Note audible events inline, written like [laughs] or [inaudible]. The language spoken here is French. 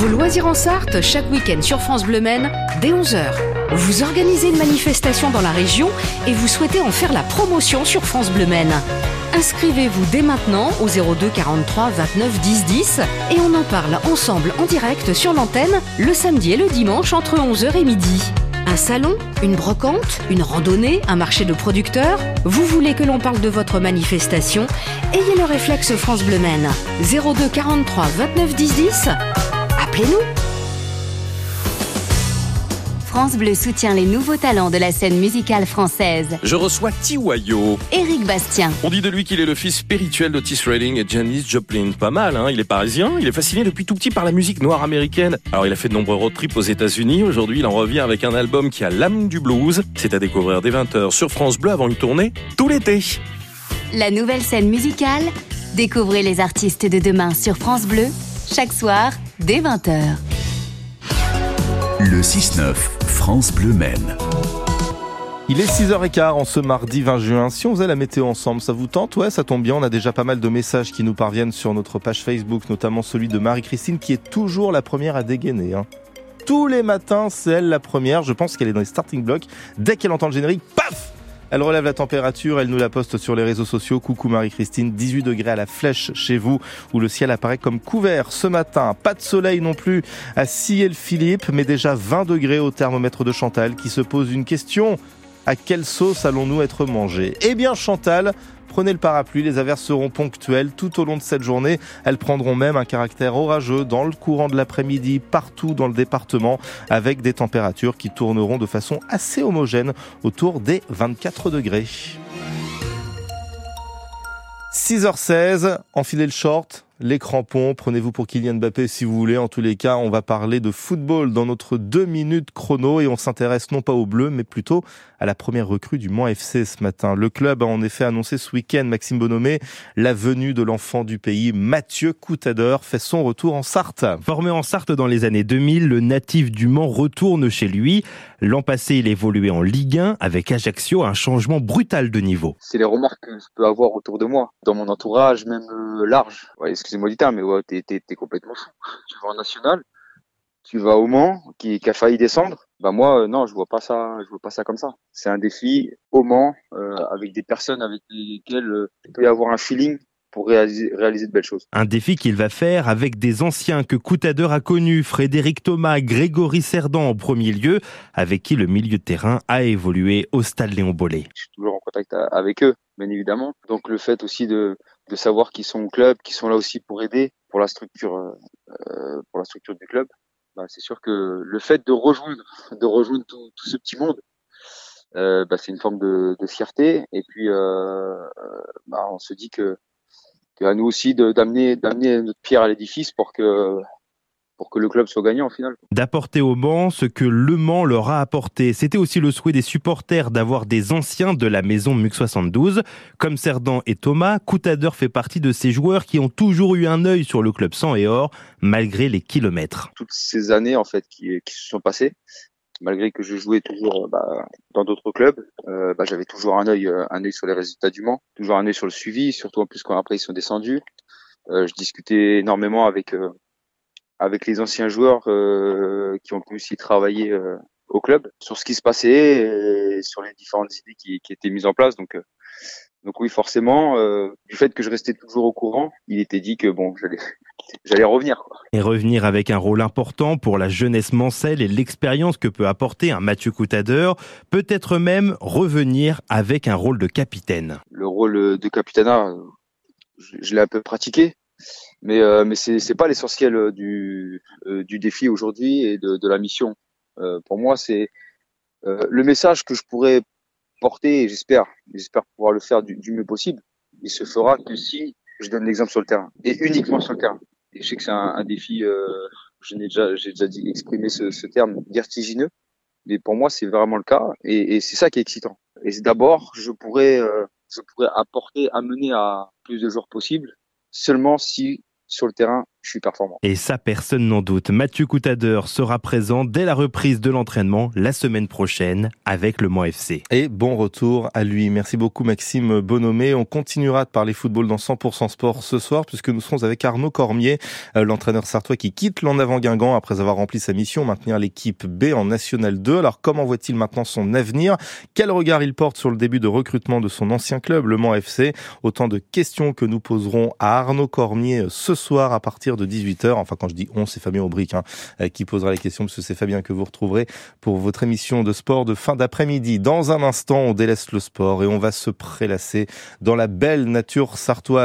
Vos loisirs en Sarthe, chaque week-end sur France Bleu Maine, dès 11h. Vous organisez une manifestation dans la région et vous souhaitez en faire la promotion sur France Bleu Maine. Inscrivez-vous dès maintenant au 02 43 29 10 10 et on en parle ensemble en direct sur l'antenne le samedi et le dimanche entre 11h et midi. Un salon Une brocante Une randonnée Un marché de producteurs Vous voulez que l'on parle de votre manifestation Ayez le réflexe France Bleu Maine. 02 43 29 10 10 Appelez-nous France Bleu soutient les nouveaux talents de la scène musicale française. Je reçois Tiwayo. Éric Bastien. On dit de lui qu'il est le fils spirituel d'Otis Redding et Janis Joplin. Pas mal, hein Il est parisien, il est fasciné depuis tout petit par la musique noire américaine. Alors il a fait de nombreux road trips aux États-Unis. Aujourd'hui, il en revient avec un album qui a l'âme du blues. C'est à découvrir dès 20h sur France Bleu avant une tournée tout l'été. La nouvelle scène musicale Découvrez les artistes de demain sur France Bleu, chaque soir, dès 20h. Le 6-9, France Bleu Maine. Il est 6h15 en ce mardi 20 juin. Si on faisait la météo ensemble, ça vous tente? Ouais, ça tombe bien. On a déjà pas mal de messages qui nous parviennent sur notre page Facebook, notamment celui de Marie-Christine qui est toujours la première à dégainer. Hein. Tous les matins, c'est elle la première. Je pense qu'elle est dans les starting blocks. Dès qu'elle entend le générique, paf elle relève la température, elle nous la poste sur les réseaux sociaux. Coucou Marie-Christine, 18 degrés à la flèche chez vous, où le ciel apparaît comme couvert ce matin. Pas de soleil non plus à Ciel-Philippe, mais déjà 20 degrés au thermomètre de Chantal, qui se pose une question. À quelle sauce allons-nous être mangés? Eh bien Chantal, Prenez le parapluie, les averses seront ponctuelles tout au long de cette journée. Elles prendront même un caractère orageux dans le courant de l'après-midi partout dans le département avec des températures qui tourneront de façon assez homogène autour des 24 degrés. 6h16, enfilez le short, les crampons, prenez-vous pour Kylian Mbappé si vous voulez. En tous les cas, on va parler de football dans notre deux minutes chrono et on s'intéresse non pas au bleu, mais plutôt à la première recrue du Mans FC ce matin. Le club a en effet annoncé ce week-end, Maxime Bonhomé, la venue de l'enfant du pays, Mathieu Coutadeur, fait son retour en Sarthe. Formé en Sarthe dans les années 2000, le natif du Mans retourne chez lui. L'an passé, il évoluait en Ligue 1 avec Ajaccio, un changement brutal de niveau. C'est les remarques que je peux avoir autour de moi, dans mon entourage, même euh, large. Ouais, excusez-moi du terme, mais ouais, t'es, t'es, t'es complètement fou. Tu vas en national, tu vas au Mans, qui, qui a failli descendre. Bah moi, euh, non, je vois pas ça, je vois pas ça comme ça. C'est un défi au Mans, euh, avec des personnes avec lesquelles euh, il peut y avoir un feeling pour réaliser, réaliser de belles choses. Un défi qu'il va faire avec des anciens que Coutadeur a connus, Frédéric Thomas, Grégory Cerdan en premier lieu, avec qui le milieu de terrain a évolué au stade Léon Bollet. Je suis toujours en contact avec eux, bien évidemment. Donc le fait aussi de, de savoir qu'ils sont au club, qu'ils sont là aussi pour aider pour la structure, euh, pour la structure du club, bah, c'est sûr que le fait de rejoindre, de rejoindre tout, tout ce petit monde, euh, bah, c'est une forme de, de, fierté. Et puis, euh, bah, on se dit que, que à nous aussi d'amener d'amener notre pierre à l'édifice pour que pour que le club soit gagnant au final. D'apporter au Mans ce que Le Mans leur a apporté. C'était aussi le souhait des supporters d'avoir des anciens de la maison MUC 72. Comme Cerdan et Thomas, Coutadeur fait partie de ces joueurs qui ont toujours eu un œil sur le club sang et or, malgré les kilomètres. Toutes ces années en fait qui, qui se sont passées, malgré que je jouais toujours bah, dans d'autres clubs, euh, bah, j'avais toujours un œil, un œil sur les résultats du Mans, toujours un œil sur le suivi, surtout en plus quand après ils sont descendus. Euh, je discutais énormément avec euh, avec les anciens joueurs euh, qui ont pu aussi travailler euh, au club sur ce qui se passait et sur les différentes idées qui, qui étaient mises en place. Donc, euh, donc oui, forcément, euh, du fait que je restais toujours au courant, il était dit que bon, j'allais, [laughs] j'allais revenir. Quoi. Et revenir avec un rôle important pour la jeunesse mancelle et l'expérience que peut apporter un Mathieu Coutadeur, peut-être même revenir avec un rôle de capitaine. Le rôle de capitana, je, je l'ai un peu pratiqué, mais euh, mais c'est c'est pas l'essentiel du euh, du défi aujourd'hui et de, de la mission. Euh, pour moi, c'est euh, le message que je pourrais porter et j'espère j'espère pouvoir le faire du, du, mieux possible. Il se fera que si je donne l'exemple sur le terrain et uniquement sur le terrain. Et je sais que c'est un, un, défi. je n'ai déjà j'ai déjà dit exprimer ce, ce terme vertigineux, mais pour moi c'est vraiment le cas et, et c'est ça qui est excitant. Et d'abord, je pourrais je pourrais apporter, amener à plus de joueurs possibles seulement si sur le terrain, je suis performant. Et ça, personne n'en doute. Mathieu Coutadeur sera présent dès la reprise de l'entraînement la semaine prochaine avec le Mans FC. Et bon retour à lui. Merci beaucoup Maxime Bonomé. On continuera de parler football dans 100% sport ce soir puisque nous serons avec Arnaud Cormier, euh, l'entraîneur sartois qui quitte l'en avant Guingamp après avoir rempli sa mission, maintenir l'équipe B en National 2. Alors comment voit-il maintenant son avenir? Quel regard il porte sur le début de recrutement de son ancien club, le Mans FC Autant de questions que nous poserons à Arnaud Cormier ce soir à partir de 18h. Enfin, quand je dis on, c'est Fabien Aubric hein, euh, qui posera les questions, parce que c'est Fabien que vous retrouverez pour votre émission de sport de fin d'après-midi. Dans un instant, on délaisse le sport et on va se prélasser dans la belle nature sartoise.